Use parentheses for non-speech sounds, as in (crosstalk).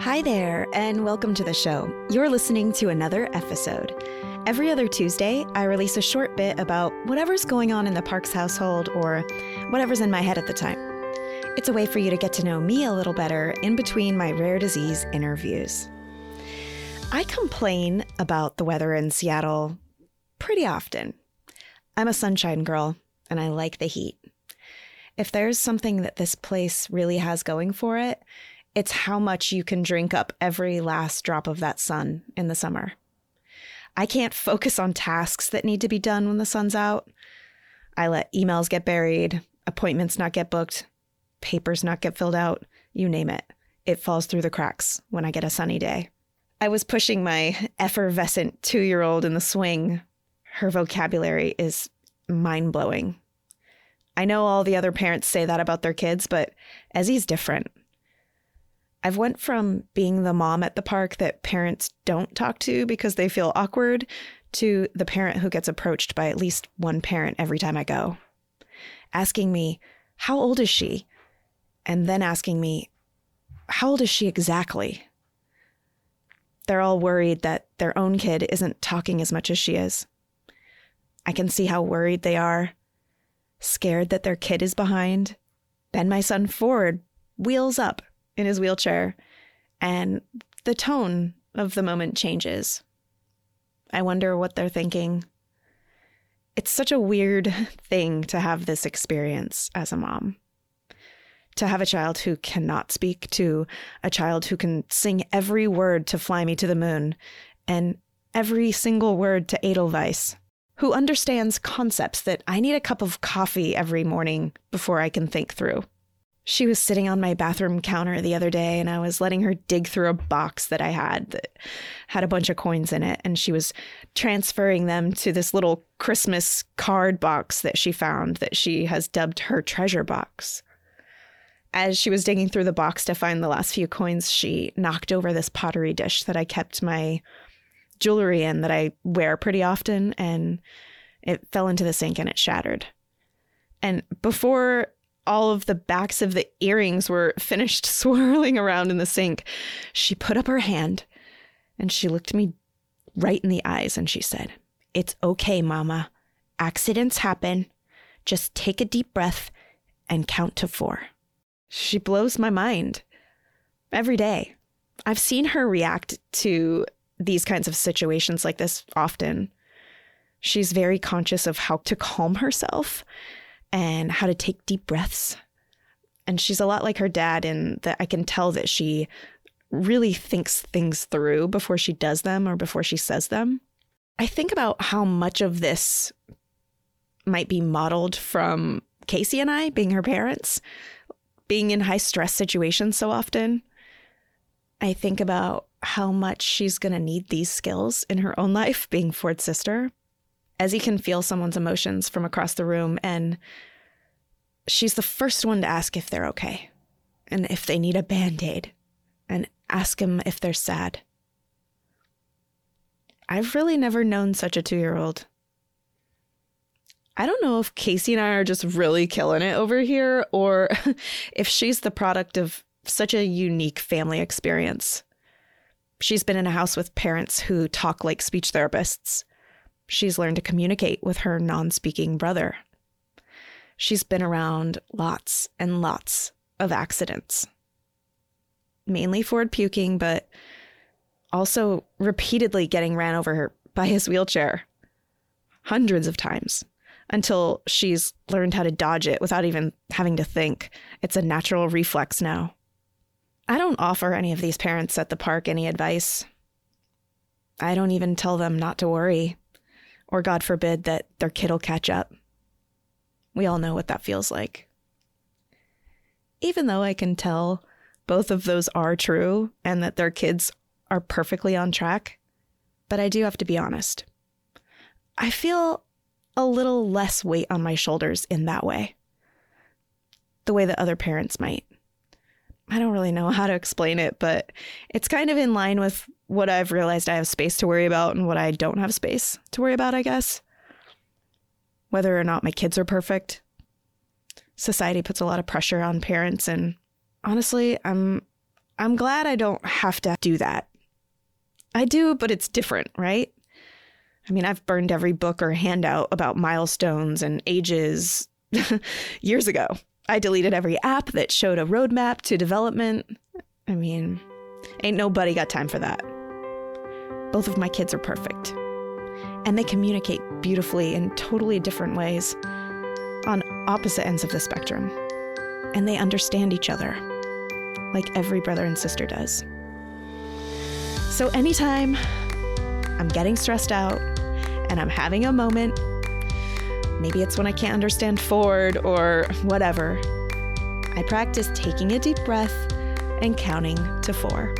Hi there, and welcome to the show. You're listening to another episode. Every other Tuesday, I release a short bit about whatever's going on in the Parks household or whatever's in my head at the time. It's a way for you to get to know me a little better in between my rare disease interviews. I complain about the weather in Seattle pretty often. I'm a sunshine girl, and I like the heat. If there's something that this place really has going for it, it's how much you can drink up every last drop of that sun in the summer. I can't focus on tasks that need to be done when the sun's out. I let emails get buried, appointments not get booked, papers not get filled out, you name it. It falls through the cracks when I get a sunny day. I was pushing my effervescent two year old in the swing. Her vocabulary is mind blowing. I know all the other parents say that about their kids, but Ezzy's different. I've went from being the mom at the park that parents don't talk to because they feel awkward to the parent who gets approached by at least one parent every time I go, asking me, How old is she? And then asking me, How old is she exactly? They're all worried that their own kid isn't talking as much as she is. I can see how worried they are, scared that their kid is behind. Then my son Ford wheels up in his wheelchair, and the tone of the moment changes. I wonder what they're thinking. It's such a weird (laughs) thing to have this experience as a mom. To have a child who cannot speak, to a child who can sing every word to Fly Me to the Moon and every single word to Edelweiss, who understands concepts that I need a cup of coffee every morning before I can think through. She was sitting on my bathroom counter the other day, and I was letting her dig through a box that I had that had a bunch of coins in it. And she was transferring them to this little Christmas card box that she found that she has dubbed her treasure box. As she was digging through the box to find the last few coins, she knocked over this pottery dish that I kept my jewelry in that I wear pretty often, and it fell into the sink and it shattered. And before all of the backs of the earrings were (laughs) finished swirling around in the sink, she put up her hand and she looked me right in the eyes and she said, It's okay, Mama. Accidents happen. Just take a deep breath and count to four. She blows my mind every day. I've seen her react to these kinds of situations like this often. She's very conscious of how to calm herself and how to take deep breaths. And she's a lot like her dad in that I can tell that she really thinks things through before she does them or before she says them. I think about how much of this might be modeled from Casey and I being her parents, being in high stress situations so often. I think about how much she's going to need these skills in her own life, being Ford's sister. Ezzy can feel someone's emotions from across the room, and she's the first one to ask if they're okay and if they need a band aid and ask them if they're sad. I've really never known such a two year old. I don't know if Casey and I are just really killing it over here or (laughs) if she's the product of such a unique family experience. She's been in a house with parents who talk like speech therapists. She's learned to communicate with her non speaking brother. She's been around lots and lots of accidents, mainly Ford puking, but also repeatedly getting ran over by his wheelchair hundreds of times until she's learned how to dodge it without even having to think. It's a natural reflex now. I don't offer any of these parents at the park any advice. I don't even tell them not to worry or God forbid that their kid will catch up. We all know what that feels like. Even though I can tell both of those are true and that their kids are perfectly on track, but I do have to be honest. I feel a little less weight on my shoulders in that way, the way that other parents might. I don't really know how to explain it, but it's kind of in line with what I've realized I have space to worry about and what I don't have space to worry about, I guess. Whether or not my kids are perfect. Society puts a lot of pressure on parents, and honestly, I'm I'm glad I don't have to do that. I do, but it's different, right? I mean, I've burned every book or handout about milestones and ages (laughs) years ago. I deleted every app that showed a roadmap to development. I mean, ain't nobody got time for that. Both of my kids are perfect. And they communicate beautifully in totally different ways on opposite ends of the spectrum. And they understand each other, like every brother and sister does. So, anytime I'm getting stressed out and I'm having a moment, maybe it's when I can't understand Ford or whatever, I practice taking a deep breath and counting to four.